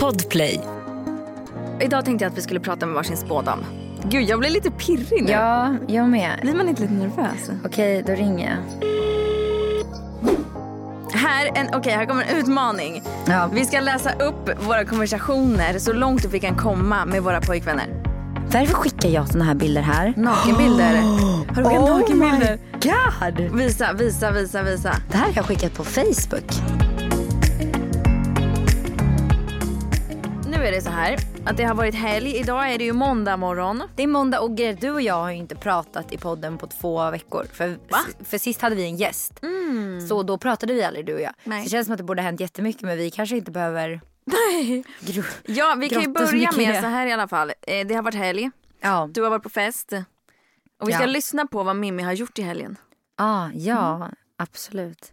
Podplay. Idag tänkte jag att vi skulle prata med varsin spådam. Gud, jag blir lite pirrig nu. Ja, jag med. Blir man inte lite nervös? Okej, då ringer jag. Här, en, okej, här kommer en utmaning. Ja. Vi ska läsa upp våra konversationer så långt vi kan komma med våra pojkvänner. Varför skickar jag såna här bilder här? Nakenbilder. Har du skickat Oh nakenbilder? my god! Visa, visa, visa, visa. Det här har jag skickat på Facebook. Är det så här att det har varit helg. Idag är det ju måndag morgon. Det är måndag och Gerd, du och jag har ju inte pratat i podden på två veckor. För, för sist hade vi en gäst. Så då pratade vi aldrig du och jag. Nej. Så det känns som att det borde ha hänt jättemycket men vi kanske inte behöver... Nej. Ja, vi kan ju börja med så här i alla fall. Eh, Det har varit helg. Ja. Du har varit på fest. Och vi ska Ja. lyssna på vad Mimmi har gjort i helgen. Ah, ja, Mm. absolut.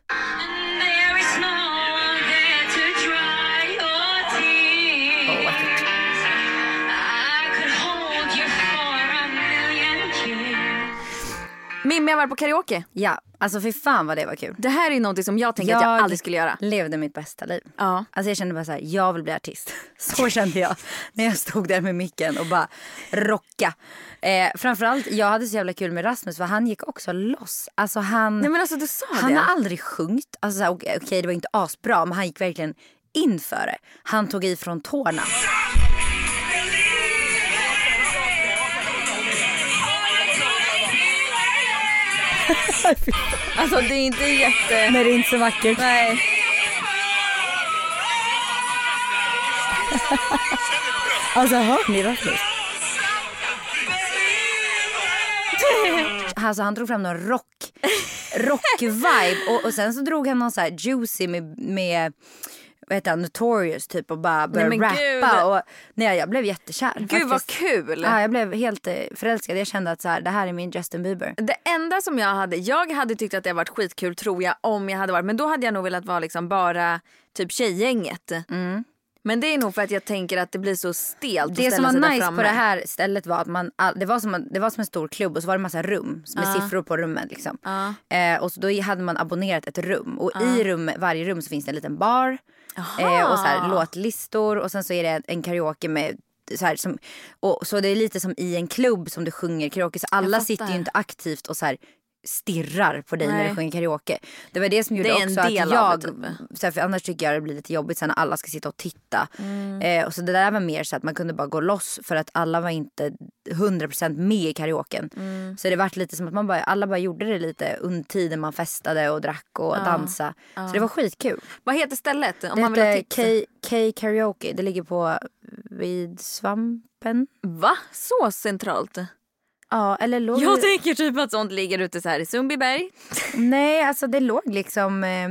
Mimmi har varit på karaoke. Ja, alltså för fan vad det var kul. Det här är någonting som jag tänker att jag aldrig skulle göra. levde mitt bästa liv. Ja. Alltså jag kände bara så här, jag vill bli artist. Så kände jag när jag stod där med micken och bara rocka. Eh, framförallt, jag hade så jävla kul med Rasmus för han gick också loss. Alltså han, Nej men alltså du sa han det. har aldrig sjungit. Alltså så här, okej okej, det var inte asbra men han gick verkligen in för det. Han tog i från tårna. Alltså det är inte jätte... Men det är inte så vackert. Nej. Alltså hör ni Rasmus? Alltså han drog fram någon rock, rock-vibe och, och sen så drog han någon så här juicy med, med vad heter han, Notorious typ och bara började gud. rappa och nej jag blev jättekär. Gud vad faktiskt. kul. Ja, jag blev helt eh, förälskad. Jag kände att så här, det här är min Justin Bieber. Det enda som jag hade, jag hade tyckt att det varit skitkul tror jag om jag hade varit, men då hade jag nog velat vara liksom bara typ tjejgänget. Mm. Men det är nog för att jag tänker att det blir så stelt Det som var nice på det här stället var att man, det, var som, det var som en stor klubb och så var det massa rum med Ja. siffror på rummen. Liksom. Ja. Eh, och så då hade man abonnerat ett rum och i rum, varje rum så finns det en liten bar eh, och så här, låtlistor och sen så är det en karaoke med så, här, som, och, så det är lite som i en klubb som du sjunger karaoke så alla sitter ju inte aktivt och så här stirrar på dig när Nej. du sjunger karaoke. Det var det som gjorde Det också att jag, typ. för annars tycker jag det blir lite jobbigt sen när alla ska sitta och titta. Mm. Eh, och så det där var mer så att man kunde bara gå loss för att alla var inte 100% med i karaoken. Mm. Så det vart lite som att man bara, alla bara gjorde det lite under tiden man festade och drack och dansade. Så det var skitkul. Vad heter stället? Om Det man vill heter. K, K Karaoke. Det ligger på vid Svampen. Va? Så centralt? Ja, eller låg Jag tänker typ att sånt ligger ute så här i Sundbyberg. Nej, alltså det låg liksom... Eh,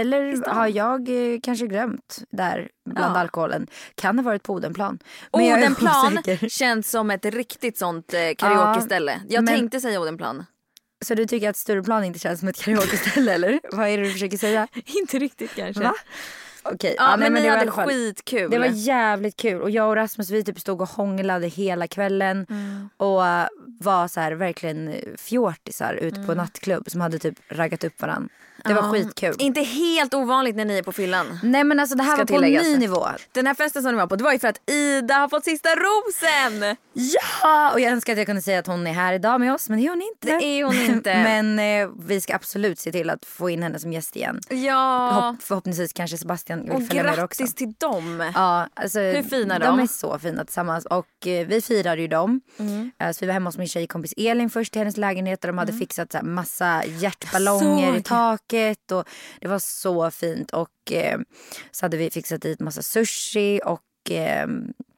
eller har jag eh, kanske glömt där bland Ja. alkoholen. Kan ha varit på Odenplan. Men Odenplan känns som ett riktigt sånt eh, karaoke-ställe. Jag men- tänkte säga Odenplan. Så du tycker att Stureplan inte känns som ett karaokeställe eller? Vad är det du försöker säga? Inte riktigt kanske. Va? Okej, Ja, nej, men, ni det hade fall- skitkul. Det var jävligt kul och jag och Rasmus vi typ stod och hånglade hela kvällen Mm. och var så här verkligen fjortisar ute Mm. på nattklubb som hade typ raggat upp varandra. Det var skitkul. Inte helt ovanligt när ni är på fyllan. Nej men alltså det här Ska var på en ny nivå. Den här festen som ni var på, det var ju för att Ida har fått sista rosen! Ja! Och jag önskar att jag kunde säga att hon är här idag med oss men det är hon inte. Det är hon inte. men eh, vi ska absolut se till att få in henne som gäst igen. Ja, Hopp, förhoppningsvis kanske Sebastian vill och följa med också. grattis till dem. Ja, alltså, Hur fina de? de? är så fina tillsammans. Och eh, vi firade ju dem. Mm. Eh, så vi var hemma hos min tjejkompis Elin först i hennes lägenhet. Och de hade Mm. fixat så här, massa hjärtballonger i såg. Taket. Och det var så fint. Och eh, så hade vi fixat dit massa sushi. Och eh,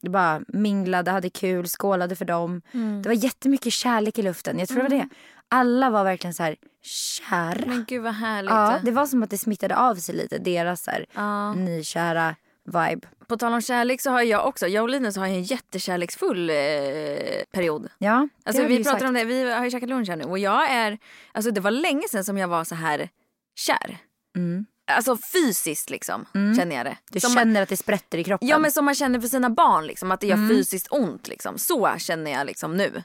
bara minglade, hade kul, skålade för dem. Mm. Det var jättemycket kärlek i luften. Jag tror det var det. Alla var verkligen så här kära. Men gud vad härligt. Ja, det var som att det smittade av sig lite. Deras så här, Ja. nykära vibe. På tal om kärlek så har jag också, jag och Linus har en jättekärleksfull eh, period. Ja, det Alltså har vi pratar sagt. om det, vi har ju käkat lunch här nu och jag är, alltså det var länge sedan som jag var så här kär. Mm. Alltså fysiskt liksom, känner jag det. Du Som man- känner att det sprätter i kroppen. Ja men som man känner för sina barn liksom, att det gör Mm. fysiskt ont liksom. Så känner jag liksom nu.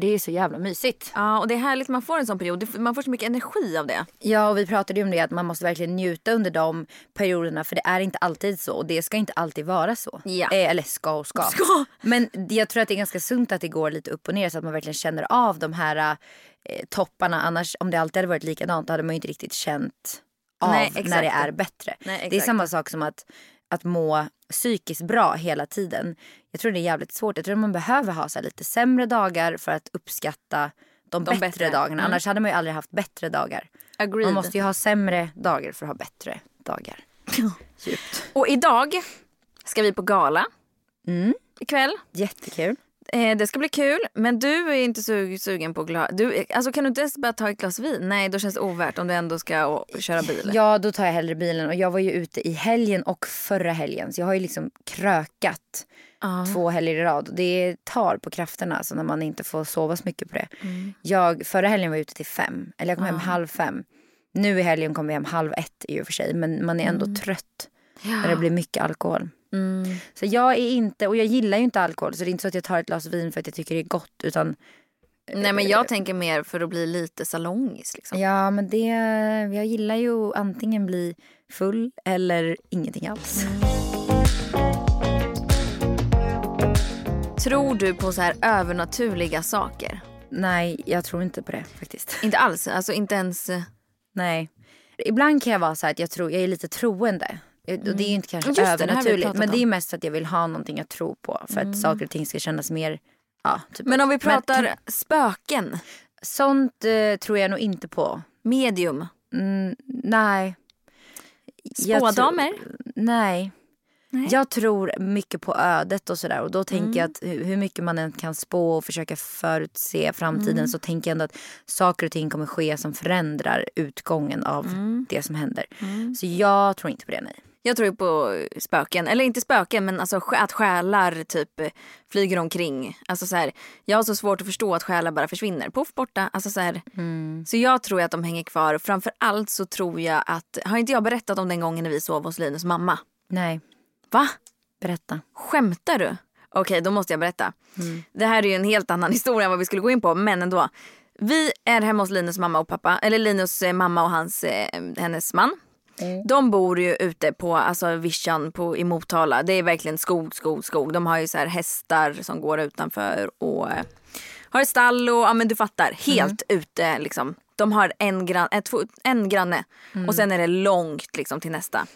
Det är så jävla mysigt. Ja, och det är härligt man får en sån period. Man får så mycket energi av det. Ja, och vi pratade ju om det att man måste verkligen njuta under de perioderna för det är inte alltid så och det ska inte alltid vara så. Ja. Eh, eller ska och ska. Ska. Men jag tror att det är ganska sunt att det går lite upp och ner så att man verkligen känner av de här eh, topparna. Annars om det alltid hade varit likadant då hade man ju inte riktigt känt av Nej, när det är bättre. Nej, det är samma sak som att, att må psykiskt bra hela tiden. Jag tror det är jävligt svårt. Jag tror man behöver ha så lite sämre dagar för att uppskatta de, De bättre, bättre. dagarna. Mm. Annars hade man ju aldrig haft bättre dagar. Agreed. Man måste ju ha sämre dagar för att ha bättre dagar. Djupt. Och idag ska vi på gala Mm. ikväll. Jättekul. Eh, det ska bli kul, men du är inte sug- sugen på glas. Du, alltså, kan du inte ens bara ta ett glas vin? Nej, då känns det ovärt om du ändå ska köra bil. Ja, då tar jag hellre bilen. Och jag var ju ute i helgen och förra helgen. Så jag har ju liksom krökat Ja. två helger i rad. Det tar på krafterna alltså, när man inte får sova så mycket på det. Mm. Jag, förra helgen var jag ute till fem. Eller jag kom hem halv fem. Nu i helgen kom vi hem halv ett i och för sig. Men man är ändå trött när det blir mycket alkohol. Mm. Så jag är inte, och jag gillar ju inte alkohol. Så det är inte så att jag tar ett glas vin för att jag tycker det är gott. Utan Nej, men jag tänker mer för att bli lite salongis. Liksom. Ja, men det, jag gillar ju antingen bli full eller ingenting alls. Tror du på så här övernaturliga saker? Nej, jag tror inte på det faktiskt. Inte alls, alltså inte ens... eh, Nej. Ibland kan jag vara så här att jag, tror, jag är lite troende. Och det är ju inte kanske Just det, det övernaturligt. pratat Men det är mest att jag vill ha någonting att tro på. För att saker och ting ska kännas mer... Ja, typ. Men om vi pratar Men, spöken, sånt eh, tror jag nog inte på. medium, Mm, nej. Spådamer. Nej. Nej. Jag tror mycket på ödet och sådär. Och då tänker Mm. jag att hur hur mycket man än kan spå och försöka förutse framtiden Mm. så tänker jag ändå att saker och ting kommer ske som förändrar utgången av Mm. det som händer. Så jag tror inte på det, nej. Jag tror ju på spöken, eller inte spöken men alltså att själar typ flyger omkring. Alltså så här, jag har så svårt att förstå att själar bara försvinner, poff borta. Alltså så, här, så jag tror att de hänger kvar framför allt så tror jag att, har inte jag berättat om den gången när vi sov hos Linus mamma? Nej, Va? berätta. Skämtar du? Okej, då måste jag berätta. Det här är ju en helt annan historia än vad vi skulle gå in på, men ändå. Vi är hemma hos Linus mamma och pappa, eller Linus eh, mamma och hans, eh, hennes man. De bor ju ute på alltså vischan på, i Motala. Det är verkligen skog, skog, skog. De har ju så här hästar som går utanför och eh, har ett stall och ja men du fattar. Helt ute liksom. De har en, gran, ett, två- en granne och sen är det långt liksom till nästa.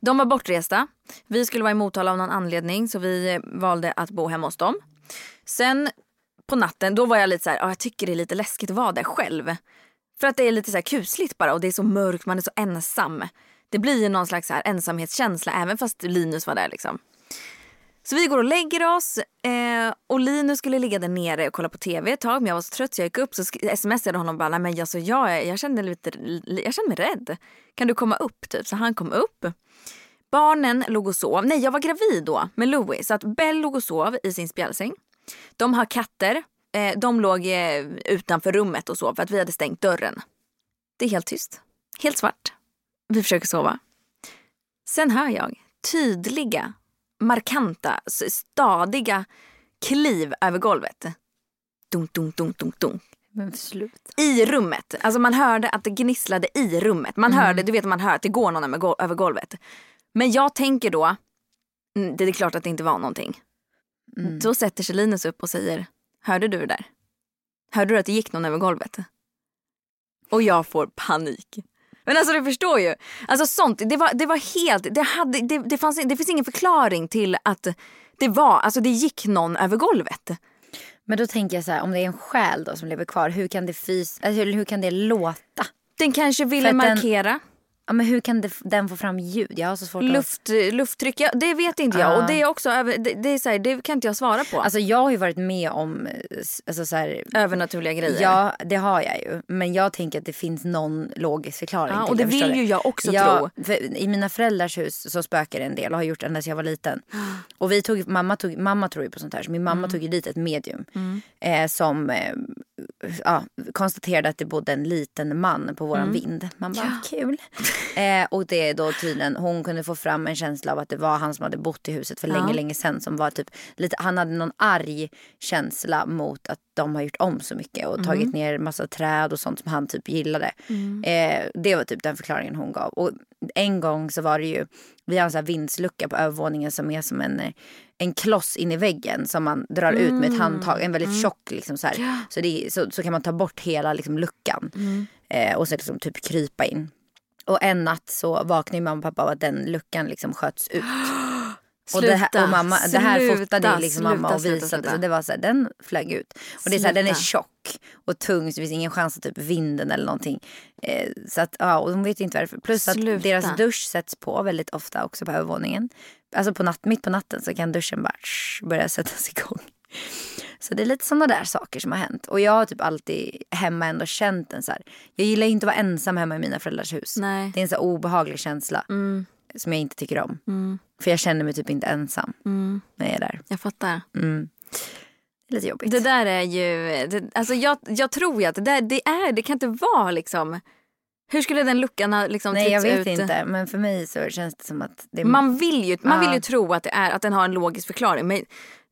De var bortresta. Vi skulle vara i Motala av någon anledning så vi eh, valde att bo hemma hos dem. Sen på natten då var jag lite så här, "Ja, jag tycker det är lite läskigt att vara där själv. För att det är lite så här kusligt bara och det är så mörkt, man är så ensam. Det blir ju någon slags så här ensamhetskänsla även fast Linus var där liksom. Så vi går och lägger oss eh, och Linus skulle ligga där nere och kolla på tv ett tag men jag var så trött så jag gick upp så smsade honom bara men alltså, jag, jag, kände lite, jag kände mig rädd. Kan du komma upp typ? Så han kom upp. Barnen låg och sov. Nej jag var gravid då med Louis så att Bell låg och sov i sin spjälsäng. De har katter. Eh, de låg eh, utanför rummet och sov för att vi hade stängt dörren. Det är helt tyst. Helt svart. Vi försöker sova. Sen hör jag tydliga, markanta, stadiga kliv över golvet. Dunk, dunk, dunk, dunk, dunk. Men sluta. I rummet. Alltså man hörde att det gnisslade i rummet. Man hörde, du vet man hör att det går någon över gol- över golvet. Men jag tänker då, mm, det är klart att det inte var någonting. Då sätter sig Linus upp och säger, hörde du det där? Hörde du att det gick någon över golvet? Och jag får panik. Men alltså du förstår ju. Alltså sånt, det var, det var helt, det, hade, det, det, fanns, det finns ingen förklaring till att det var, alltså det gick någon över golvet. Men då tänker jag så här, om det är en själ då som lever kvar, hur kan det, fys- alltså, hur kan det låta? Den kanske ville att den- markera. Ja, men hur kan det, den få fram ljud? Jag har så svårt att... Luft, lufttryck, ja, det vet inte jag. Ah. Och det är också det, det, är så här, det kan inte jag svara på. Alltså jag har ju varit med om eh, alltså, så här, Övernaturliga grejer. Ja, det har jag ju. Men jag tänker att det finns någon logisk förklaring Ja, och det vill ju jag också ja, tro. I mina föräldrars hus så spökar det en del och har gjort ända sedan jag var liten. Och vi tog, mamma, tog, mamma tror ju på sånt här så min mamma Mm. tog ju dit ett medium. Eh, som eh, ja, konstaterade att det bodde en liten man på våran vind. Man bara, kul. Eh, och det är då tydligen, hon kunde få fram en känsla av att det var han som hade bott i huset för länge, länge sedan. Som var typ lite, han hade någon arg känsla mot att de har gjort om så mycket och tagit ner massa träd och sånt som han typ gillade. Eh, det var typ den förklaringen hon gav. Och en gång så var det ju, vi har en sån vindslucka på övervåningen som är som en, eh, en kloss in i väggen som man drar ut med ett handtag. En väldigt tjock liksom så här. Så, det, så, så kan man ta bort hela liksom luckan. Eh, och så liksom typ krypa in. Och en natt så vaknade mamma och pappa av att den luckan liksom sköts ut. Och, det här, Sluta, och mamma, det här sluta, fotade ju liksom mamma sluta, och sluta, visade. sluta. Så det var så här, den flög ut. Och det är så här, den är Sluta. tjock och tung så det finns ingen chans att typ vinden eller någonting. Eh, så att ja, och de vet inte varför. Plus att Sluta. deras dusch sätts på väldigt ofta också på övervåningen. Alltså på natt, mitt på natten så kan duschen bara tsch, börja sättas igång. Så det är lite sådana där saker som har hänt. Och jag har typ alltid hemma ändå känt en så här. Jag gillar inte att vara ensam hemma i mina föräldrars hus. Nej. Det är en så obehaglig känsla. Som jag inte tycker om. För jag känner mig typ inte ensam när jag är där. Jag fattar. Det är lite jobbigt. Det där är ju, det, alltså jag, jag tror ju att det där, det är, det kan inte vara liksom. Hur skulle den luckan ha liksom Nej jag vet ut? inte. Men för mig så känns det som att det är... Man vill ju, man vill ju tro att, det är, att den har en logisk förklaring. Men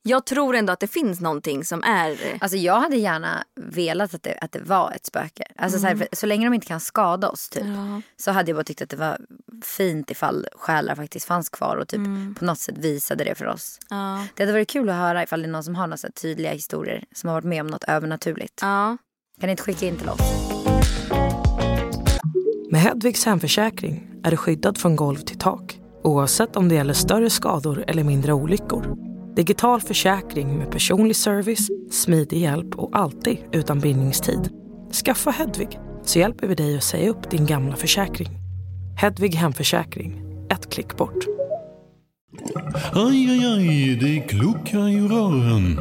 jag tror ändå att det finns någonting som är... Alltså jag hade gärna velat att det, att det var ett spöke. Alltså så, här, för, så länge de inte kan skada oss typ. Ja. Så hade jag bara tyckt att det var fint ifall själar faktiskt fanns kvar och typ på något sätt visade det för oss. Ja. Det hade varit kul att höra ifall det är någon som har några tydliga historier som har varit med om något övernaturligt. Ja. Kan ni inte skicka in till oss? Med Hedvigs hemförsäkring är du skyddad från golv till tak oavsett om det gäller större skador eller mindre olyckor. Digital försäkring med personlig service, smidig hjälp och alltid utan bindningstid. Skaffa Hedvig så hjälper vi dig att säga upp din gamla försäkring. Hedvig hemförsäkring, ett klick bort. Aj, aj, aj, det kluckar i rören.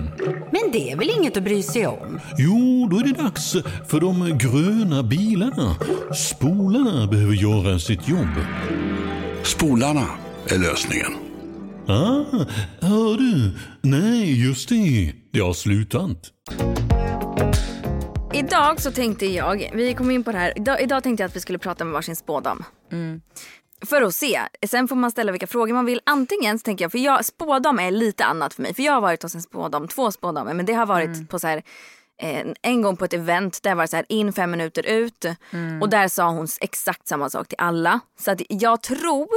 Men det är väl inget att bry sig om? Jo, då är det dags för de gröna bilarna. Spolarna behöver göra sitt jobb. Spolarna är lösningen. Ah, hör du? Nej, just det. Det har slutat. Idag så tänkte jag, vi kom in på det här, idag, idag tänkte jag att vi skulle prata med varsin spådam. För att se. Sen får man ställa vilka frågor man vill. Antingen så tänker jag, för jag, spådam är lite annat för mig. För jag har varit hos en spådam, två spådamer. Men det har varit på så här, eh, en gång på ett event där var det så här in fem minuter ut. Och där sa hon exakt samma sak till alla. Så att jag tror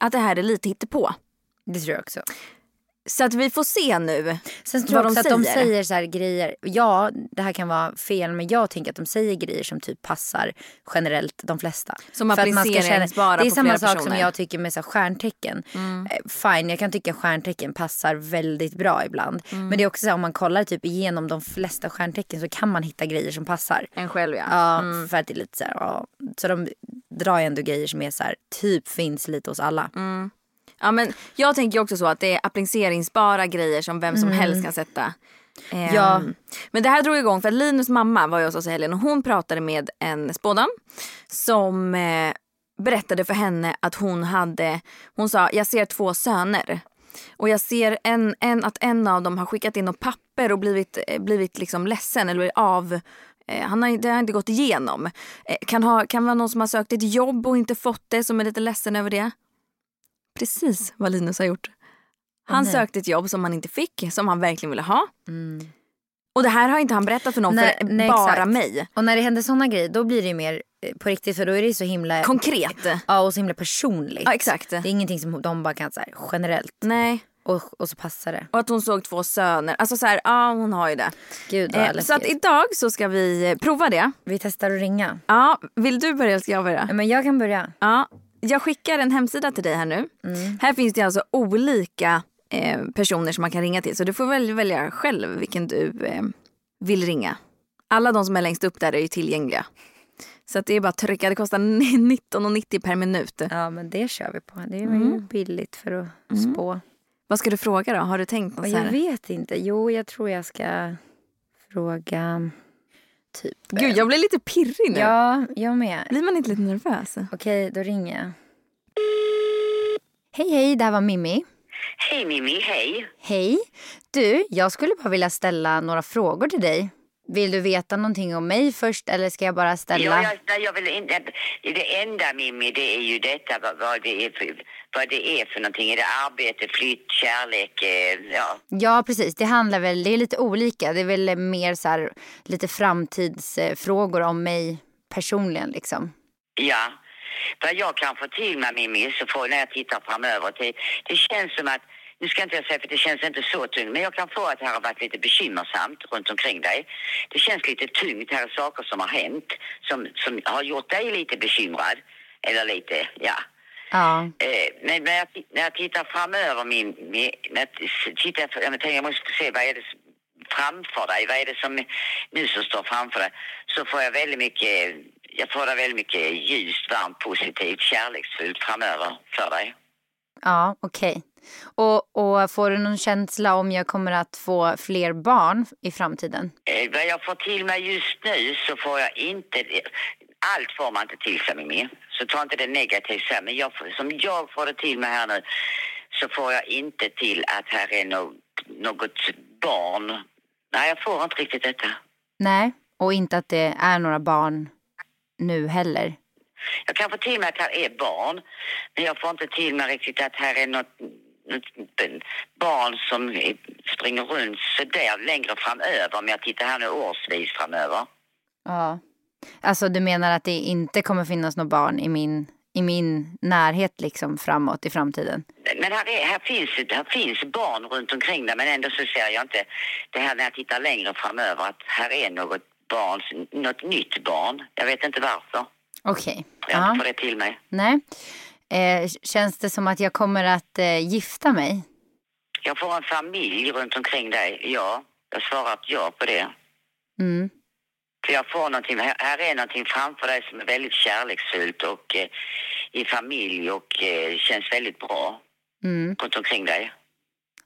att det här är lite hittepå. Det tror jag också. Så att vi får se nu Sen tror jag också de att de säger. så här grejer. Ja, det här kan vara fel men jag tänker att de säger grejer som typ passar generellt de flesta. Som För att man ska känna- appliceringsbara Det är på samma sak som personer. Mm. jag tycker med så stjärntecken. Eh, Fine, jag kan tycka stjärntecken passar väldigt bra ibland. Mm. Men det är också så här, om man kollar typ igenom de flesta stjärntecken så kan man hitta grejer som passar. En själv ja. Ja, Mm. för att det är lite så här, ja. Så de drar ju ändå grejer som är så här, typ finns lite hos alla. Mm. Ja, men jag tänker också så att det är appliceringsbara grejer som vem som helst kan sätta. Mm. Ja. Men det här drog igång för att Linus mamma var ju hos oss i helgen och hon pratade med en spådam som eh, berättade för henne att hon hade, hon sa jag ser två söner. Och jag ser en, en, att en av dem har skickat in något papper och blivit, eh, blivit liksom ledsen eller av eh, han har, det har inte gått igenom. Eh, Kan, ha, kan vara någon som har sökt ett jobb och inte fått det som är lite ledsen över det. Precis vad Linus har gjort. Han nej. sökte ett jobb som han inte fick, som han verkligen ville ha. Och det här har inte han berättat för någon, Nej, för nej, bara exakt. mig. Och när det händer sådana grejer då blir det mer eh, på riktigt för då är det så himla Konkret. Ja och så himla personligt. Ja, exakt. Det är ingenting som de bara kan säga generellt. Nej. Och, och så passar det. Och att hon såg två söner. Alltså så här, ja hon har ju det. Gud vad Eh, läskigt. så att idag så ska vi eh, prova det. Vi testar att ringa. Ja, vill du börja eller ska jag börja? Ja, Men jag kan börja. Ja, jag skickar en hemsida till dig här nu. Mm. Här finns det alltså olika eh, personer som man kan ringa till. Så du får väl välja själv vilken du eh, vill ringa. Alla de som är längst upp där är ju tillgängliga. Så det är bara att trycka. Det kostar 19,90 per minut. Ja men det kör vi på. Det är Mm. ju billigt för att spå. Vad ska du fråga då? Har du tänkt något jag vet inte. Jo jag tror jag ska fråga typ. Gud, jag blir lite pirrig nu. Ja jag med. Blir man inte lite nervös? Okej då ringer jag. Hej hej det här var Mimmi. Hej Mimmi, hej. Hej. Du jag skulle bara vilja ställa några frågor till dig. Vill du veta någonting om mig först eller ska jag bara ställa? Ja, jag, jag vill inte, det enda Mimmi, det är ju detta vad, vad, det är för, vad det är för någonting. Är det arbete, flytt, kärlek? Eh, ja. Ja, precis. Det handlar väl, det är lite olika. Det är väl mer så här, lite framtidsfrågor om mig personligen liksom. ja. Vad jag kan få till med Mimmi, så får när jag tittar framöver, det, det känns som att nu ska inte jag säga för det känns inte så tungt, men jag kan få att det här har varit lite bekymmersamt runt omkring dig. Det känns lite tungt, här är saker som har hänt som, som har gjort dig lite bekymrad. Eller lite, ja. Ja. Eh, men när jag, när jag tittar framöver min... min när jag tittar, jag, tänker, jag måste se vad är det framför dig, vad är det som nu som står framför dig, så får jag väldigt mycket, jag får det väldigt mycket ljust, varmt, positivt, kärleksfullt framöver för dig. Ja, okej. Och, och får du någon känsla om jag kommer att få fler barn i framtiden? Eh, vad jag får till mig just nu så får jag inte... Allt får man inte till sig Mimmi. Så ta inte det negativt så här. Men jag, som jag får det till mig här nu så får jag inte till att här är något, något barn. Nej, jag får inte riktigt detta. Nej, och inte att det är några barn nu heller. Jag kan få till mig att här är barn, men jag får inte till mig riktigt att här är något barn som springer runt så där längre framöver. Om jag tittar här nu årsvis framöver. Ja. Alltså du menar att det inte kommer finnas några barn i min, i min närhet liksom framåt i framtiden? Men här, är, här, finns, här finns barn runt omkring dig men ändå så ser jag inte det här när jag tittar längre framöver att här är något barn, något nytt barn. Jag vet inte varför. Okej. Jag Ja. inte får det till mig. Nej. Eh, känns det som att jag kommer att eh, gifta mig? Jag får en familj runt omkring dig, ja. Jag svarar ja på det. Mm. För jag får någonting, här, är någonting framför dig som är väldigt kärleksfullt och eh, i familj och eh, känns väldigt bra Mm. runt omkring dig.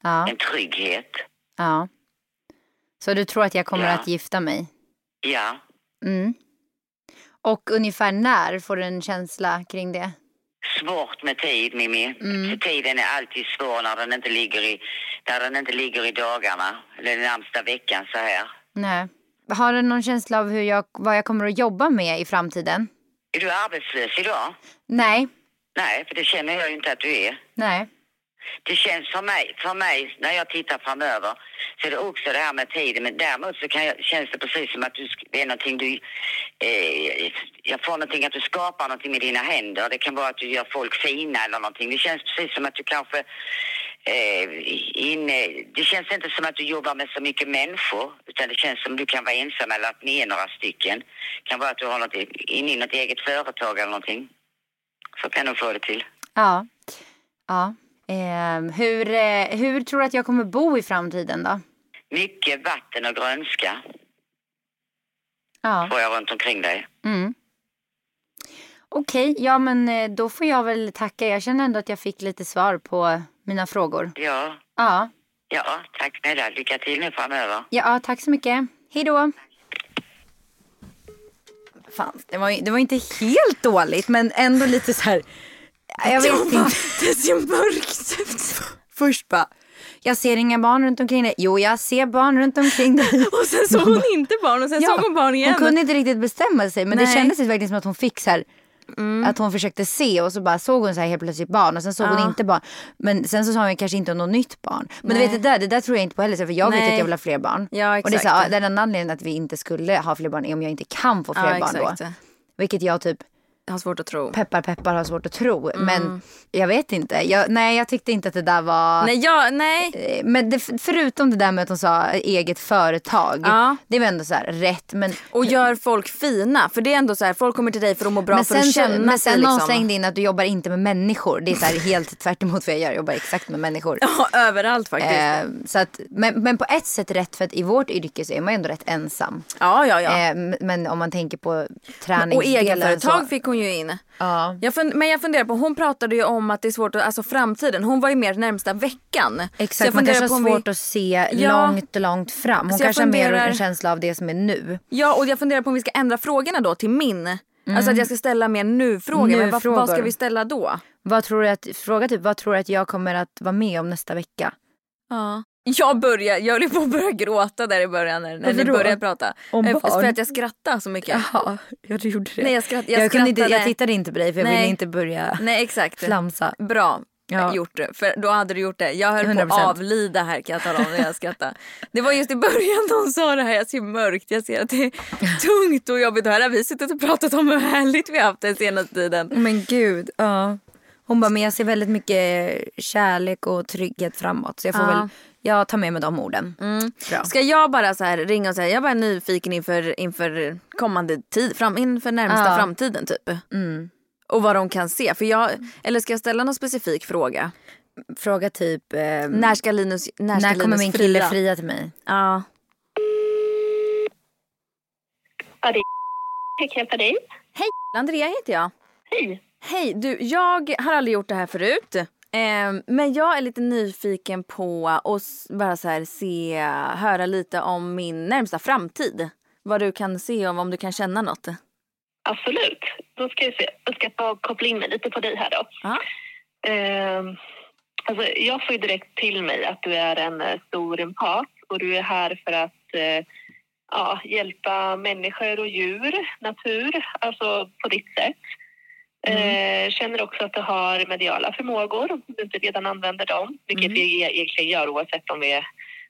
Ja. En trygghet, ja. Så du tror att jag kommer Ja. att gifta mig? ja. Mm. Och ungefär när får du en känsla kring det? Svårt med tid, Mimmi. Mm. Tiden är alltid svår när den inte ligger i, när den inte ligger i dagarna, eller den närmsta veckan så här. Nej. Har du någon känsla av hur jag, vad jag kommer att jobba med i framtiden? Är du arbetslös idag? Nej. Nej, för det känner jag ju inte att du är. Nej. Det känns för mig, för mig när jag tittar framöver så är det också det här med tiden. Men däremot så kan jag, känns det precis som att du, det är någonting du... Eh, jag får någonting att du skapar någonting med dina händer. Det kan vara att du gör folk fina eller någonting. Det känns precis som att du kanske... Eh, inne, det känns inte som att du jobbar med så mycket människor utan det känns som att du kan vara ensam eller att ni är några stycken. Det kan vara att du har något inne i något eget företag eller någonting. Så kan du få det till. Ja. Ja. Ehm, hur, eh, hur tror du att jag kommer bo i framtiden då? Mycket vatten och grönska Ja. får jag runt omkring dig. Mm. Okej, ja men eh, då får jag väl tacka. Jag känner ändå att jag fick lite svar på mina frågor. Ja, Ja, ja, tack snälla. Lycka till nu framöver. ja tack så mycket. Hej då. Fan, det var, det var inte helt dåligt men ändå lite så här. Jag vet inte. Det ser mörkt ut. Först bara, jag ser inga barn runt omkring dig. Jo, jag ser barn runt omkring dig. Och sen såg hon inte barn och sen såg hon barn igen. Hon kunde inte riktigt bestämma sig men det Nej. Mm. kändes verkligen som att hon fick så här, Att hon försökte se och så bara såg hon så här helt plötsligt barn och sen såg hon inte barn. Men sen så sa hon kanske inte om något nytt barn. Men du vet det där, det där tror jag inte på heller för jag vet Nej. att jag vill ha fler barn. Ja, Och det är så, exakt. här, den enda anledningen att vi inte skulle ha fler barn är om jag inte kan få fler ja, barn exakt. då. Vilket jag typ har svårt att tro. peppar peppar har svårt att tro. Men jag vet inte. Jag, nej jag tyckte inte att det där var... Nej, jag, nej. Eh, Men det, förutom det där med att hon sa eget företag. Ja. Det var ändå så här rätt. Men, Och gör folk fina. För det är ändå så här, folk kommer till dig för att må bra, men för sen, att känna men sen någon liksom. slängde in att du jobbar inte med människor. Det är så här helt tvärt emot vad jag gör. Jag jobbar exakt med människor. Ja, överallt faktiskt. Eh, så att, men, men på ett sätt rätt för att i vårt yrke så är man ändå rätt ensam. ja, ja, ja. Eh, men om man tänker på och träningsdelen egenföretag så. fick hon ju in. Ja. Jag fund, men jag funderar på, hon pratade ju om att det är svårt att, alltså framtiden, hon var ju mer närmsta veckan. Exakt, man funderar kanske har om vi- svårt att se Ja. långt, långt fram. Hon Så kanske har mer funderar- en känsla av det som är nu. Ja och jag funderar på om vi ska ändra frågorna då till min. Alltså att jag ska ställa mer nu-frågor. Men vad, vad ska vi ställa då? Vad tror du att, fråga typ, vad tror du att jag kommer att vara med om nästa vecka? Ja. Jag började, jag höll på att börja gråta där i början när, när ni började prata. Om Eh, barn? För att jag skrattade så mycket. Jaha, ja du gjorde det. Nej, jag skratt- jag kunde inte, jag skrattade. tittade inte på dig för jag Nej. ville inte börja Nej exakt. flamsa. Bra Ja. gjort det. För då hade du gjort det. Jag höll på 100%. att avlida här kan jag tala om när jag skrattade. Det var just i början de sa det här. Jag ser mörkt, jag ser att det är tungt och jobbigt. Och här har vi suttit och pratat om hur härligt vi har haft den senaste tiden. Men gud, ja. Hon bara, men jag ser väldigt mycket kärlek och trygghet framåt. Så jag får Ja. väl, jag tar med mig de orden. Bra. Ska jag bara så här ringa och säga, jag är bara nyfiken inför, inför kommande tid, fram, inför närmsta Ja. framtiden typ. Mm. Och vad de kan se. För jag, eller ska jag ställa någon specifik fråga? Fråga typ, eh, När ska Linus, när ska när kommer Linus min fria? kille fria till mig? Ja. Ja, det är dig? Hej, Andrea heter jag. Hej. Hej, du, jag har aldrig gjort det här förut. Eh, men jag är lite nyfiken på att bara så här se, höra lite om min närmsta framtid. Vad du kan se och om du kan känna något. Absolut. Då ska jag se. Jag ska och koppla in mig lite på dig här då. Ehm, alltså, jag får direkt till mig att du är en eh, stor empat och du är här för att eh, ja, hjälpa människor och djur, natur, alltså på ditt sätt. Eh, känner också att du har mediala förmågor om du inte redan använder dem, vilket vi e- egentligen gör oavsett om vi är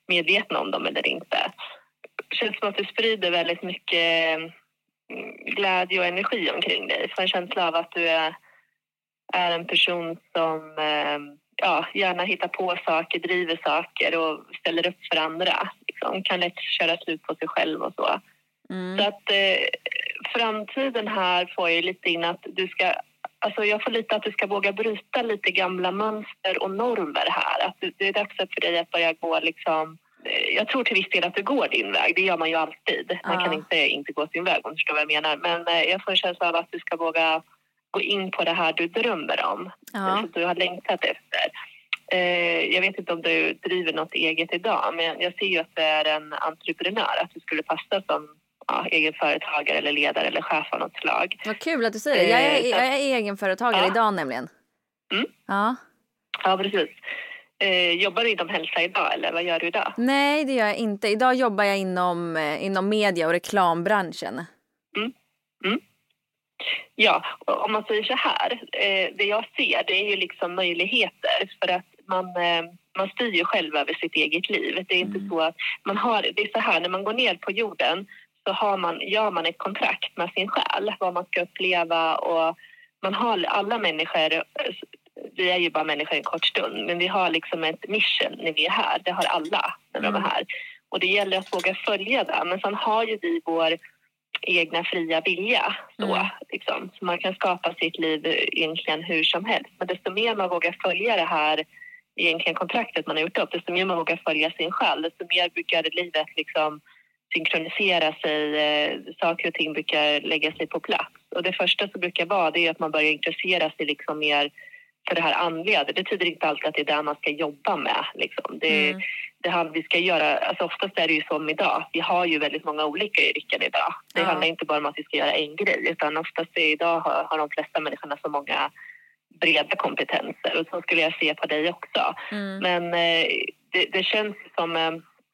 medvetna om dem eller inte. känns som att du sprider väldigt mycket mm, glädje och energi omkring dig. Får en känsla av att du är, är en person som eh, ja, gärna hittar på saker, driver saker och ställer upp för andra. Liksom. Kan lätt köra slut på sig själv och så. Så att eh, framtiden här får jag lite in att du ska Alltså jag får lite att du ska våga bryta lite gamla mönster och normer här. Att det är dags för dig att börja gå liksom... eh, Jag tror till viss del att du går din väg. Det gör man ju alltid. Man Ja. kan inte inte gå sin väg om du förstår vad jag menar. Men eh, jag får en känsla av att du ska våga gå in på det här du drömmer om. Ja. Du har längtat efter. Eh, Jag vet inte om du driver något eget idag men jag ser ju att du är en entreprenör. Att du skulle passa som ja, egen företagare eller ledare eller chef av något slag. Vad kul att du säger det. Jag är, Eh, jag är egenföretagare Ja. idag nämligen. Mm. Ja. Ja, precis. Eh, jobbar du inom hälsa idag eller vad gör du idag? Nej, det gör jag inte. Idag jobbar jag inom, eh, inom media och reklambranschen. Ja, och om man säger så här. Det jag ser det är ju liksom möjligheter för att man, man styr ju själv över sitt eget liv. Det är inte så att man har, det är så här när man går ner på jorden så har man, gör man ett kontrakt med sin själ vad man ska uppleva och man har alla människor vi är ju bara människor en kort stund, men vi har liksom ett mission när vi är här. Det har alla när de är här. Och det gäller att våga följa det. Men sen har ju vi vår egna fria vilja. Så, liksom. så man kan skapa sitt liv egentligen hur som helst. Men desto mer man vågar följa det här egentligen kontraktet man har gjort upp, desto mer man vågar följa sin själ, desto mer brukar livet liksom synkronisera sig, eh, saker och ting brukar lägga sig på plats. Och det första som brukar vara det är att man börjar intressera sig liksom mer för det här andliga. Det betyder inte alltid att det är där man ska jobba med. Liksom. Det, det här vi ska göra, alltså oftast är det ju som idag. Vi har ju väldigt många olika yrken idag. Det Ja. handlar inte bara om att vi ska göra en grej utan oftast är idag har, har de flesta människorna så många breda kompetenser och så skulle jag se på dig också. Men eh, det, det känns som eh,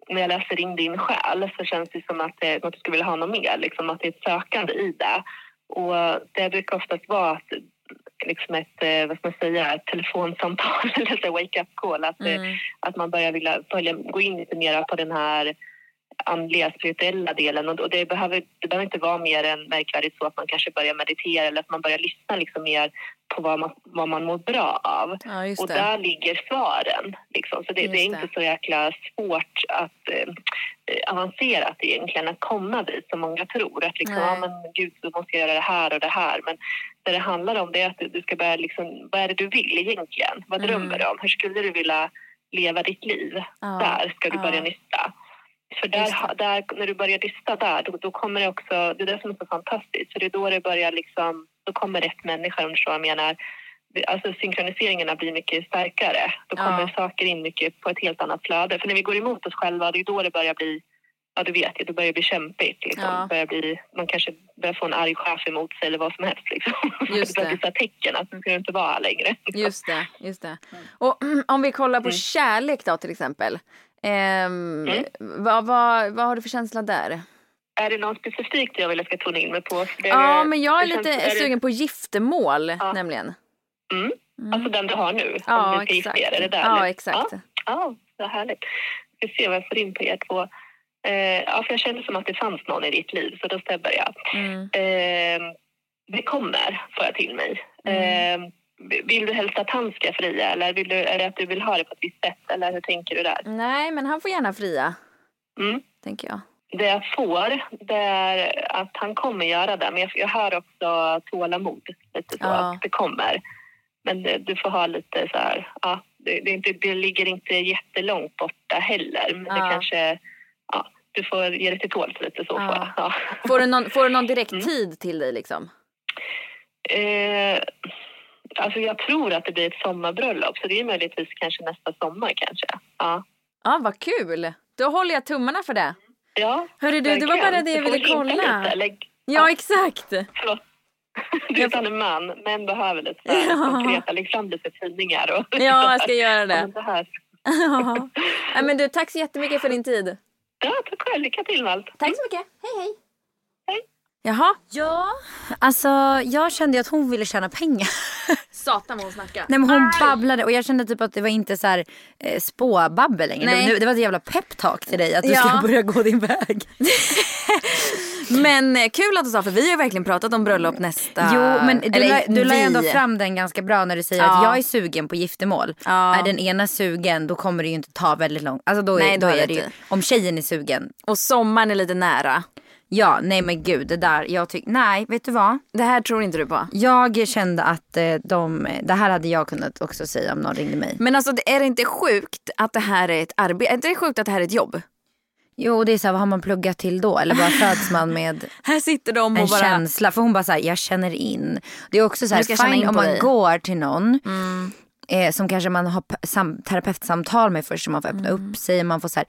när jag läser in din själ så känns det som att, eh, att du skulle vilja ha något mer, liksom att det är ett sökande i det. Och det brukar oftast vara att liksom ett, eh, vad ska man säga, ett telefonsamtal eller wake-up call. Att, eh, att man börjar vilja följa, gå in lite mer på den här andliga, spirituella delen. Och det behöver, det behöver inte vara mer än märkvärdigt så att man kanske börjar meditera eller att man börjar lyssna liksom mer på vad man, vad man mår bra av. Ja, och där ligger svaren. Liksom. Så det, det är inte det. så jäkla svårt att eh, avancerat egentligen att komma dit som många tror. Att liksom, ja, men gud, du måste göra det här och det här. Men det det handlar om det är att du, du ska börja liksom, vad är det du vill egentligen? Vad Mm. drömmer du om? Hur skulle du vilja leva ditt liv? Ja, Där ska du ja. börja nysta. För där, där, när du börjar nysta där, då, då kommer det också, det är det som är så fantastiskt. För det är då det börjar liksom, då kommer rätt människa om du förstår vad jag menar. Alltså synkroniseringarna blir mycket starkare. Då kommer Ja. saker in mycket på ett helt annat flöde. För när vi går emot oss själva, det är då det börjar bli ja du vet ju, börjar bli kämpigt. Liksom. Ja. Börjar bli, man kanske börjar få en arg chef emot sig eller vad som helst. Liksom. Just det börjar bli tecken att nu ska du inte vara här längre. Just det, just det. Och om vi kollar på kärlek då till exempel. Ehm, vad, vad, vad har du för känsla där? Är det något specifikt jag vill att jag ska tona in mig på? Det- Ja, men jag är det känns- lite det- sugen på giftermål nämligen. Mm. Alltså den du har nu? Ja, om du ska gifta exakt. er, är det där? Ja, eller? exakt. Ja, ja vad härligt. Vi får se vad jag får in på er två. Eh, ja, för jag kände som att det fanns någon i ditt liv, så då stämmer jag. Mm. Eh, det kommer, får jag till mig. Mm. Eh, vill du helst att han ska fria eller vill du, är det att du vill ha det på ett visst sätt eller hur tänker du där? Nej, men han får gärna fria, Mm. tänker jag. Det jag får, det är att han kommer göra det. Men jag, jag hör också tålamod. Lite så Ja. att det kommer. Men det, du får ha lite så här... Ja, det, det, inte, det ligger inte jättelångt borta heller. Men Ja. det kanske... Ja, du får ge det till tåls lite så. Ja. Får jag. Ja. Får du någon, får du någon direkt Mm. tid till dig liksom? Eh, alltså jag tror att det blir ett sommarbröllop. Så det är möjligtvis kanske nästa sommar kanske. Ja. Ja, vad kul. Då håller jag tummarna för det. Ja, Hörru du, det var bara det jag ville kolla. Lite. Lägg, Ja, exakt. Förlåt. Du är en man, män behöver lite Ja. konkreta, lägg fram lite tidningar och Ja, jag ska göra Ja, det. men. Ja. Men du, tack så jättemycket för din tid. Ja, tack själv. Lycka till med allt. Tack så mycket. Hej, hej. Jaha, Ja, alltså jag kände att hon ville tjäna pengar. satan vad hon snackar. Nej men hon babblade och jag kände typ att det var inte så här eh, spåbabbel längre. Nej. Det, var- det var ett jävla peptalk till dig att du Ja. ska börja gå din väg. Men eh, kul att du sa, för vi har ju verkligen pratat om bröllop nästa... Jo men du, Eller la, du la ju ändå fram den ganska bra när du säger Ja. att jag är sugen på giftermål. Ja. Är den ena sugen då kommer det ju inte ta väldigt långt. Alltså då, är, Nej, då då är det ju, inte. om tjejen är sugen. Och sommaren är lite nära. Ja nej men gud det där, jag tycker, nej vet du vad? Det här tror inte du på? Jag kände att eh, de, det här hade jag kunnat också säga om någon ringde mig. Men alltså är det inte sjukt att det här är ett arbete? Är inte det sjukt att det här är ett jobb? Jo det är så här, vad har man pluggat till då? Eller bara föds man med Här sitter de och en bara... känsla. För hon bara såhär, jag känner in. Det är också så här, fine in om man dig. går till någon. Eh, som kanske man har sam- terapeutsamtal med först så man får öppna Mm. upp sig. Man får så här,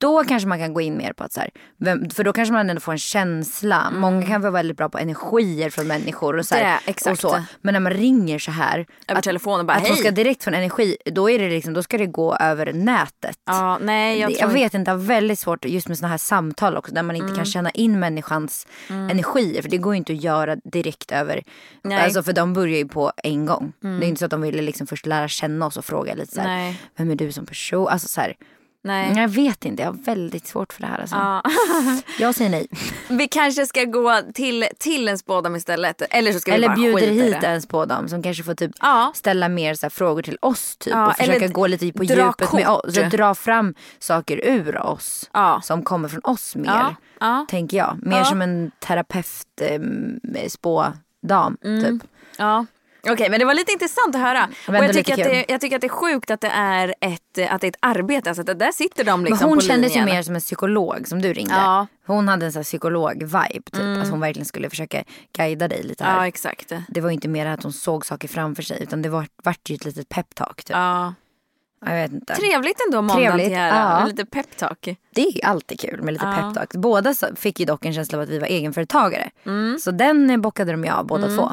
då kanske man kan gå in mer på att så här, vem, för då kanske man ändå får en känsla. Många kan vara väldigt bra på energier från människor och så. Här, Mm. Det. Och så. Men när man ringer så här. Över telefon och bara, att "Hej." ska direkt få en energi, då, är det liksom, då ska det gå över nätet. Ja, nej jag Jag, tror vet inte, jag har väldigt svårt just med såna här samtal också där man inte Mm. kan känna in människans energier. För det går ju inte att göra direkt över, Nej. Mm. alltså för de börjar ju på en gång. Det är inte så att de ville liksom först lära känna oss och fråga lite så här, Nej. vem är du som person? Alltså så här, Nej. jag vet inte, jag har väldigt svårt för det här alltså. Ja. Jag säger nej. Vi kanske ska gå till, till en spådam istället. Eller så ska vi Eller bara bjuder hit på dem som kanske får typ Ja. ställa mer så här frågor till oss typ. Ja, och försöka gå lite på djupet med kort. oss. Så dra fram saker ur oss. Som kommer från oss mer. Tänker jag. Mer som en terapeut, eh, spådam Mm. typ. Okej, men det var lite intressant att höra. Och jag, tycker att det, jag tycker att det är sjukt att det är ett, att det är ett arbete. Alltså, att där sitter de liksom Men hon på kändes ju linjen. mer som en psykolog som du ringde. Ja. Hon hade en sån psykolog-vibe typ. Att hon verkligen skulle försöka guida dig lite här. Ja, exakt. Det var ju inte mer att hon såg saker framför sig utan det var, vart ju ett litet peptalk typ. Ja. Jag vet inte. Trevligt ändå måndag Trevligt, till här. ja. Lite peptalk. Det är alltid kul med lite Ja. peptalk. Båda fick ju dock en känsla av att vi var egenföretagare. Mm. Så den bockade de ju av båda två.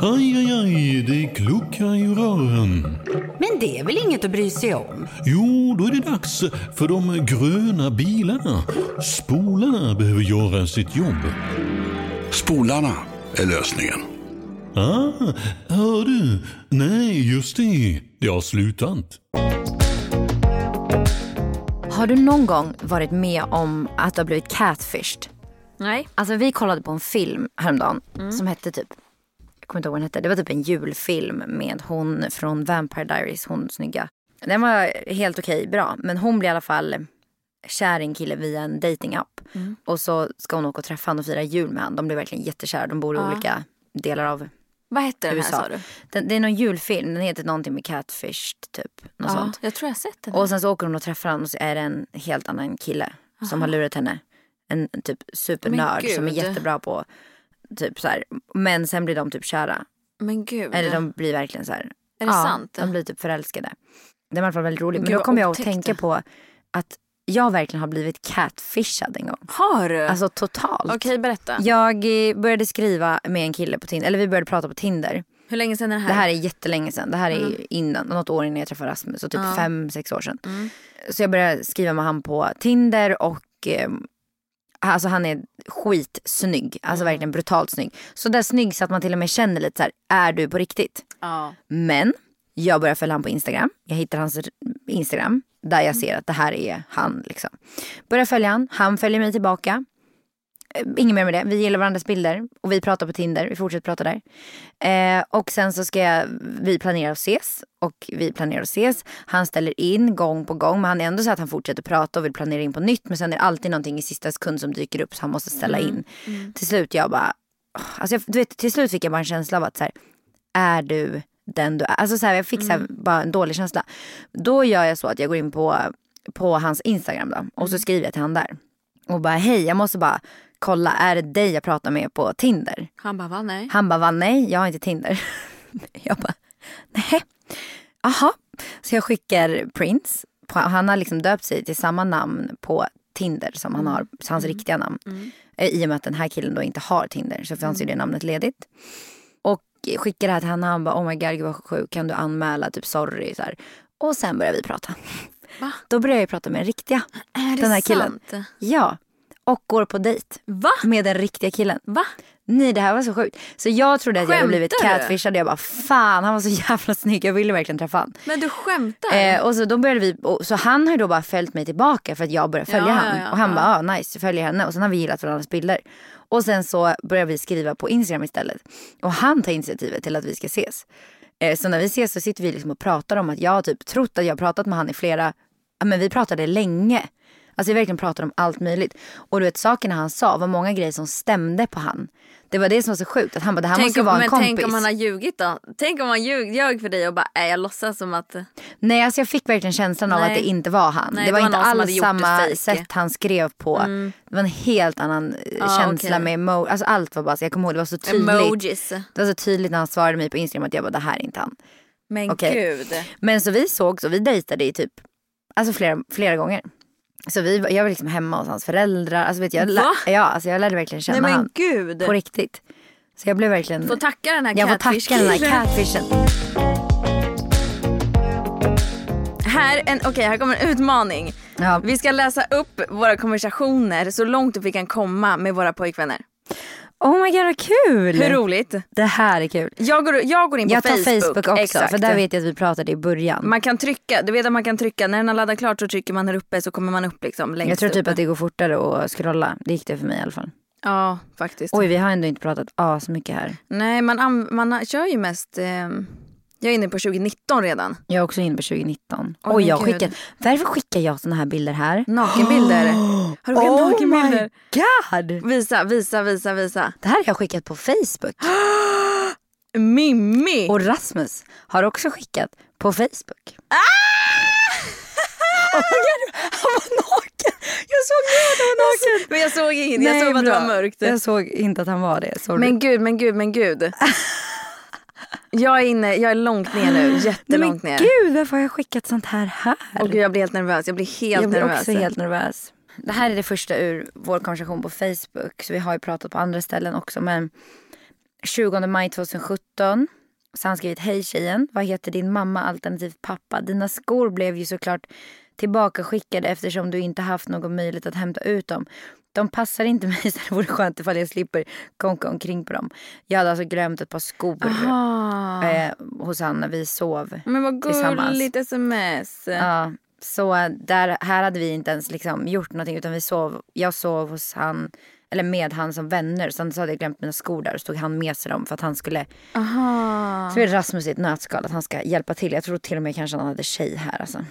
Aj, aj, aj, det kluckar i rören. Men det är väl inget att bry sig om? Jo, då är det dags för de gröna bilarna. Spolarna behöver göra sitt jobb. Spolarna är lösningen. Ah, hör du? Nej, just det. Det har slutat. Har du någon gång varit med om att du har blivit catfished? Nej. Alltså vi kollade på en film häromdagen som hette typ, kommer inte ihåg vad den hette, det var typ en julfilm med hon från Vampire Diaries, hon snygga. Den var helt okej, bra, men hon blir i alla fall kär i en kille via en datingapp. Och så ska hon åka och träffa honom och fira jul med honom. De blir verkligen jättekära, de bor i olika delar av Vad hette den här USA. sa du? Den, det är någon julfilm, den heter någonting med Catfish typ. Något Ja, sånt. jag tror jag har sett den. Och sen så åker hon och träffar honom och så är det en helt annan kille som har lurat henne. En, typ supernörd som är jättebra på typ så här. Men sen blir de typ kära. Men gud. Eller de blir verkligen så här. Är det ja, sant? De blir typ förälskade. Det var i alla fall väldigt roligt. Men Gud, då kom jag att tänka på att jag verkligen har blivit catfishad en gång. Har du? Alltså totalt. Okej, berätta. Jag eh, började skriva med en kille på Tinder, eller vi började prata på Tinder. Hur länge sedan är det här? Det här är jättelänge sedan. Det här är innan, något år innan jag träffade Rasmus. Så typ fem, sex år sedan. Så jag började skriva med han på Tinder och eh, alltså han är skitsnygg. Alltså verkligen brutalt snygg. Så där snygg så att man till och med känner lite så här, är du på riktigt? Ja. Men jag börjar följa honom på Instagram. Jag hittar hans Instagram där jag ser att det här är han. Liksom. Börjar följa han, han följer mig tillbaka. Eh, Inget mer med det. Vi gillar varandras bilder och vi pratar på Tinder. Vi fortsätter prata där. Eh, och sen så ska jag, vi planera att ses och vi planerar att ses. Han ställer in gång på gång men han är ändå så att han fortsätter prata och vill planera in på nytt. Men sen är det alltid någonting i sista sekund som dyker upp så han måste ställa in. Till slut jag bara, alltså jag, du vet, till slut fick jag bara en känsla av att så här, är du den du är? Alltså så här, jag fick så här, bara en dålig känsla. Då gör jag så att jag går in på, på hans Instagram då, och så skriver jag till han där. Och bara hej jag måste bara kolla, är det dig jag pratar med på Tinder? Han bara, va? Nej. Han bara, va nej, jag har inte Tinder. jag bara, nej. Aha. Så jag skickar Prince. Han har liksom döpt sig till samma namn på Tinder som han har, hans riktiga namn. Eh, I och med att den här killen då inte har Tinder så fanns ju det namnet ledigt. Och skickar det här till honom han bara, oh my god gud vad sjuk, kan du anmäla, typ sorry så här. Och sen börjar vi prata. Va? Då börjar jag prata med den riktiga. Den här killen. sant? Ja. Och går på dejt. Va? Med den riktiga killen. Va? Nej det här var så sjukt. Så jag trodde att jag hade blivit Skämtar catfishad. Jag bara fan han var så jävla snygg. Jag ville verkligen träffa han. Men du skämtar? Eh, och så då började vi, och, så han har ju då bara följt mig tillbaka för att jag började följa Ja, han. ja, ja, och han ja. bara ah, nice, jag följer henne. Och sen har vi gillat varandras bilder. Och sen så börjar vi skriva på Instagram istället. Och han tar initiativet till att vi ska ses. Eh, så när vi ses så sitter vi liksom och pratar om att jag har typ trott att jag har pratat med han i flera, ja men vi pratade länge. Alltså vi verkligen pratade om allt möjligt. Och du vet sakerna han sa var många grejer som stämde på han. Det var det som var så sjukt. Att han bara det här Tänk måste om, vara en men kompis. tänk om han har ljugit då? Tänk om han ljug, ljög för dig och bara, äh, jag låtsas som att... Nej alltså jag fick verkligen känslan av Nej. att det inte var han. Nej, det var, det var inte alls samma sätt han skrev på. Det var en helt annan eh, Ah, känsla okej. med emo- alltså allt var bara så jag kommer ihåg det var så tydligt. Emojis. Det var så tydligt när han svarade mig på Instagram att jag bara det här är inte han. Men Okej. gud. Men så vi såg så vi dejtade i typ alltså flera, flera gånger. Så vi, jag var liksom hemma hos hans föräldrar. Alltså vet jag, lä- Va? ja, alltså jag lärde verkligen känna Nej men han gud. på riktigt. Så jag blev verkligen... Får tacka den här jag får tacka den här catfishen. Här, en, okej, här kommer en utmaning. Ja. Vi ska läsa upp våra konversationer så långt vi kan komma med våra pojkvänner. Oh my god vad kul! Hur roligt? Det här är kul. Jag går, jag går in på Jag tar Facebook. Facebook, också Exakt. för där vet jag att vi pratade i början. Man kan trycka, du vet att man kan trycka, när den har laddat klart så trycker man här uppe så kommer man upp liksom längst jag tror typ upp. att det går fortare att scrolla. Det gick det för mig i alla fall. Ja, faktiskt. Oj vi har ändå inte pratat as mycket här. Nej, man, an- man kör ju mest... ehm, jag är inne på 2019 redan. Jag är också inne på 2019. Åh, Oj jag skickat. Varför skickar jag såna här bilder här? Nakenbilder. Har du skickat Oh nakenbilder? my god! Visa, visa, visa, visa. Det här har jag skickat på Facebook. Mimmi! Och Rasmus har också skickat på Facebook. Ah! oh god, han var naken! Jag såg nu att han var naken! Men jag såg inget, jag såg att det var mörkt. Jag såg inte att han var det. Sorry. Men gud, men gud, men gud. Jag är inne, jag är långt ner nu, men jättelångt ner. gud varför har jag skickat sånt här här? Och gud, jag blir helt nervös, jag blir helt jag blir nervös. också helt nervös. Det här är det första ur vår konversation på Facebook. Så vi har ju pratat på andra ställen också. Men 20 maj 2017 så han skrivit Hej tjejen, vad heter din mamma alternativt pappa? Dina skor blev ju såklart tillbaka skickade eftersom du inte haft någon möjlighet att hämta ut dem. De passar inte mig så det vore skönt ifall jag slipper konka omkring på dem. Jag hade alltså glömt ett par skor eh, hos han när vi sov. Men vad gulligt sms. Ja, så där, här hade vi inte ens liksom gjort någonting utan vi sov, jag sov hos han, eller med han som vänner. Sen så hade jag glömt mina skor där och stod han med sig dem för att han skulle, Aha. så är det Rasmus i ett nötskal att han ska hjälpa till. Jag tror till och med kanske han hade tjej här alltså.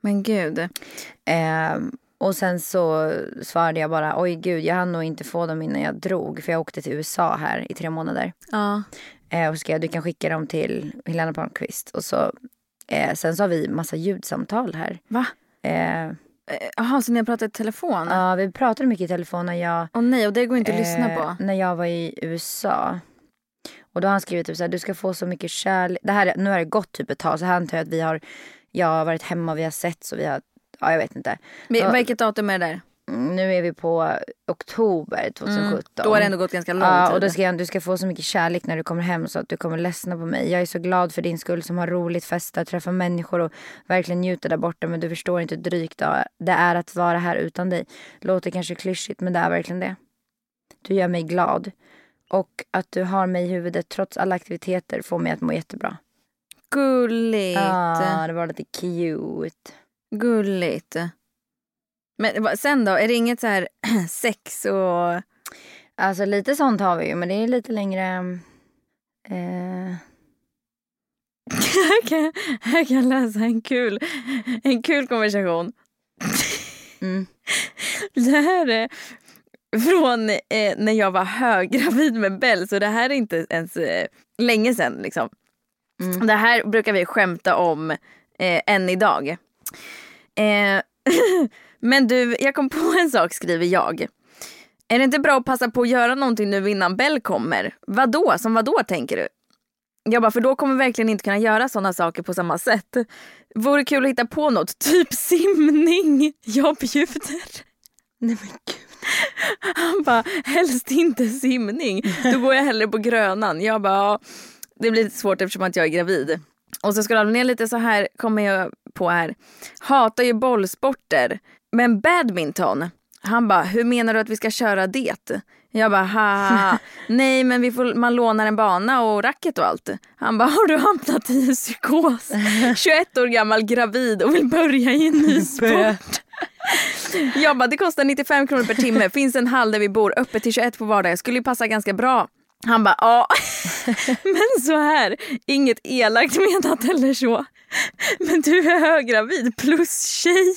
Men gud. Ehm, och sen så svarade jag bara oj gud jag hann nog inte få dem innan jag drog för jag åkte till USA här i tre månader. Ja. Eh, och så skrev jag du kan skicka dem till Helena Palmqvist. Och så, eh, sen så har vi massa ljudsamtal här. Va? Eh, Jaha, så ni har pratat i telefon? ja, vi pratade mycket i telefon när jag, Åh nej, och det går inte att lyssna eh, på. när jag var i USA. Och då har han skrivit typ så här, du ska få så mycket kärlek. Det här, är- nu har det gått typ ett tag så här antar jag att vi har, jag har varit hemma och vi har sett så vi har, ja jag vet inte. Men, Ja. Vilket datum är det där? Mm, Nu är vi på oktober 2017. Då har det ändå gått ganska lång Ja, tid. och då ska jag, du ska få så mycket kärlek när du kommer hem så att du kommer ledsna på mig. Jag är så glad för din skull som har roligt, festa, träffa människor och verkligen njuta där borta. Men du förstår inte hur drygt det är att vara här utan dig. Låter kanske klyschigt men det är verkligen det. Du gör mig glad. Och att du har mig i huvudet trots alla aktiviteter får mig att må jättebra. Gulligt. Ja, det var lite cute. Gulligt. Men sen då? Är det inget så här sex och... Alltså lite sånt har vi ju men det är lite längre... Eh, Här kan, här kan jag läsa en kul, en kul konversation. mm. Det här är från eh, när jag var höggravid med Bell, så det här är inte ens eh, länge sedan. Liksom. Mm. Det här brukar vi skämta om eh, än idag. Eh, men du, jag kom på en sak skriver jag. Är det inte bra att passa på att göra någonting nu innan Bell kommer? Vadå? Som vadå tänker du? Jag bara, för då kommer vi verkligen inte kunna göra sådana saker på samma sätt. Vore kul att hitta på något, typ simning. Jag bjuder. Nej men gud. Han bara, helst inte simning. Då går jag hellre på Grönan. Jag bara, ja, det blir lite svårt eftersom att jag är gravid. Och så scrollar vi ner lite så här kommer jag på här. Hatar ju bollsporter. Men badminton. Han bara, hur menar du att vi ska köra det? Jag bara, haha. Nej men vi får, man lånar en bana och racket och allt. Han bara, har du hamnat i en psykos? 21 år gammal gravid och vill börja i en ny sport. Jag bara, det kostar 95 kronor per timme, finns en hall där vi bor, öppet till 21 på vardagar, skulle ju passa ganska bra. Han bara, ja. Men så här, inget elakt menat eller så. Men du är höggravid plus tjej.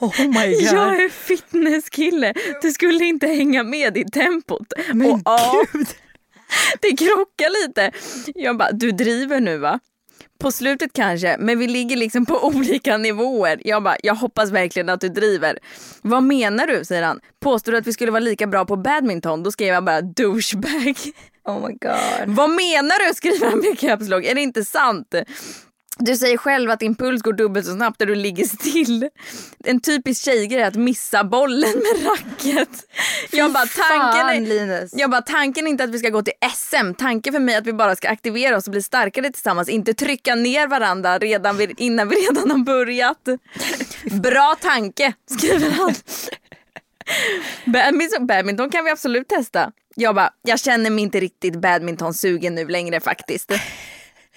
Oh my Jag är fitnesskille. Du skulle inte hänga med i tempot. Men och, ja, gud. det krockar lite. Jag bara, du driver nu va? På slutet kanske, men vi ligger liksom på olika nivåer. Jag bara, jag hoppas verkligen att du driver. Vad menar du? säger han. Påstår du att vi skulle vara lika bra på badminton? Då skrev jag bara douchebag. Oh my god. Vad menar du? skriver han med caps lock. Är det inte sant? Du säger själv att din puls går dubbelt så snabbt när du ligger still. En typisk tjejgrej är att missa bollen med racket. Jag bara, tanken är, jag bara, tanken är inte att vi ska gå till SM. Tanken för mig är att vi bara ska aktivera oss och bli starkare tillsammans. Inte trycka ner varandra redan vid, innan vi redan har börjat. Bra tanke, skriver han. Badminton, badminton kan vi absolut testa. Jag bara, jag känner mig inte riktigt badminton-sugen nu längre faktiskt.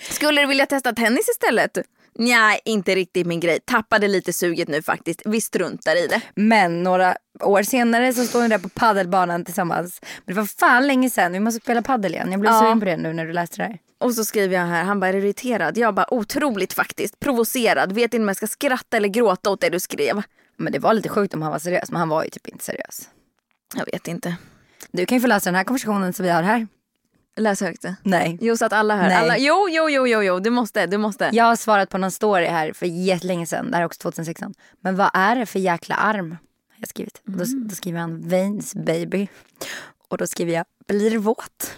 Skulle du vilja testa tennis istället? Nej, inte riktigt min grej. Tappade lite suget nu faktiskt. Vi struntar i det. Men några år senare så står ni där på paddelbanan tillsammans. Men det var fan länge sedan. Vi måste spela paddel igen. Jag blev Ja. sugen på det nu när du läste det här. Och så skriver jag här, han bara är du irriterad? Jag bara otroligt faktiskt, provocerad, vet inte om jag ska skratta eller gråta åt det du skrev. Men det var lite sjukt om han var seriös. Men han var ju typ inte seriös. Jag vet inte. Du kan ju få läsa den här konversationen som vi har här. Läs högt. Nej. Jo så att alla hör. Nej. Alla, jo, jo, jo, jo, jo, du måste, du måste. Jag har svarat på någon story här för jättelänge sedan. Det här är också 2016. Men vad är det för jäkla arm? Har jag skrivit. Och Då, då skriver han veins baby. Och då skriver jag blir våt.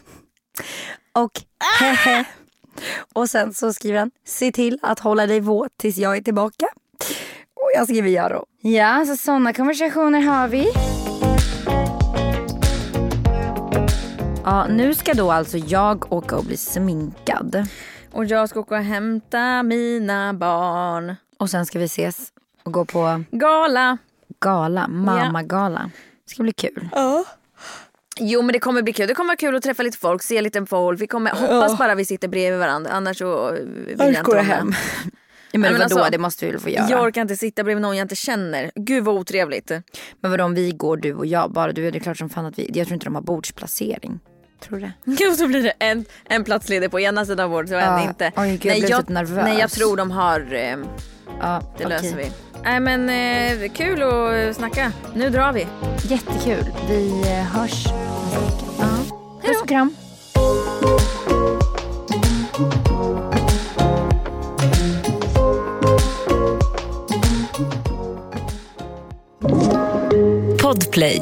Och hehe. Och sen så skriver han se till att hålla dig våt tills jag är tillbaka. Och jag skriver ja då. Ja, så sådana konversationer har vi. Ja, nu ska då alltså jag åka och bli sminkad. Och jag ska åka och hämta mina barn. Och sen ska vi ses och gå på Gala. gala, mamma-gala. Det ska bli kul. Jo men det kommer bli kul. Det kommer vara kul att träffa lite folk, se lite folk. Vi kommer, hoppas bara vi sitter bredvid varandra. Annars så vill jag inte vara. Ja, men men vadå, alltså, det måste vi väl få göra. Jag orkar inte sitta bredvid någon jag inte känner. Gud vad otrevligt. Men vadå om vi går du och jag, bara du, det är klart som fan att vi, jag tror inte de har bordsplacering. Tror du det? Jo så blir det en, en plats ledig på ena sidan bordet och en Ja. inte. Oj, gud, jag blev jag, typ nervös. nej jag tror de har, eh, Ja, det okej. löser vi. Nej men eh, kul att snacka. Nu drar vi. Jättekul. Vi eh, hörs. Ja. Puss och kram. Podplay.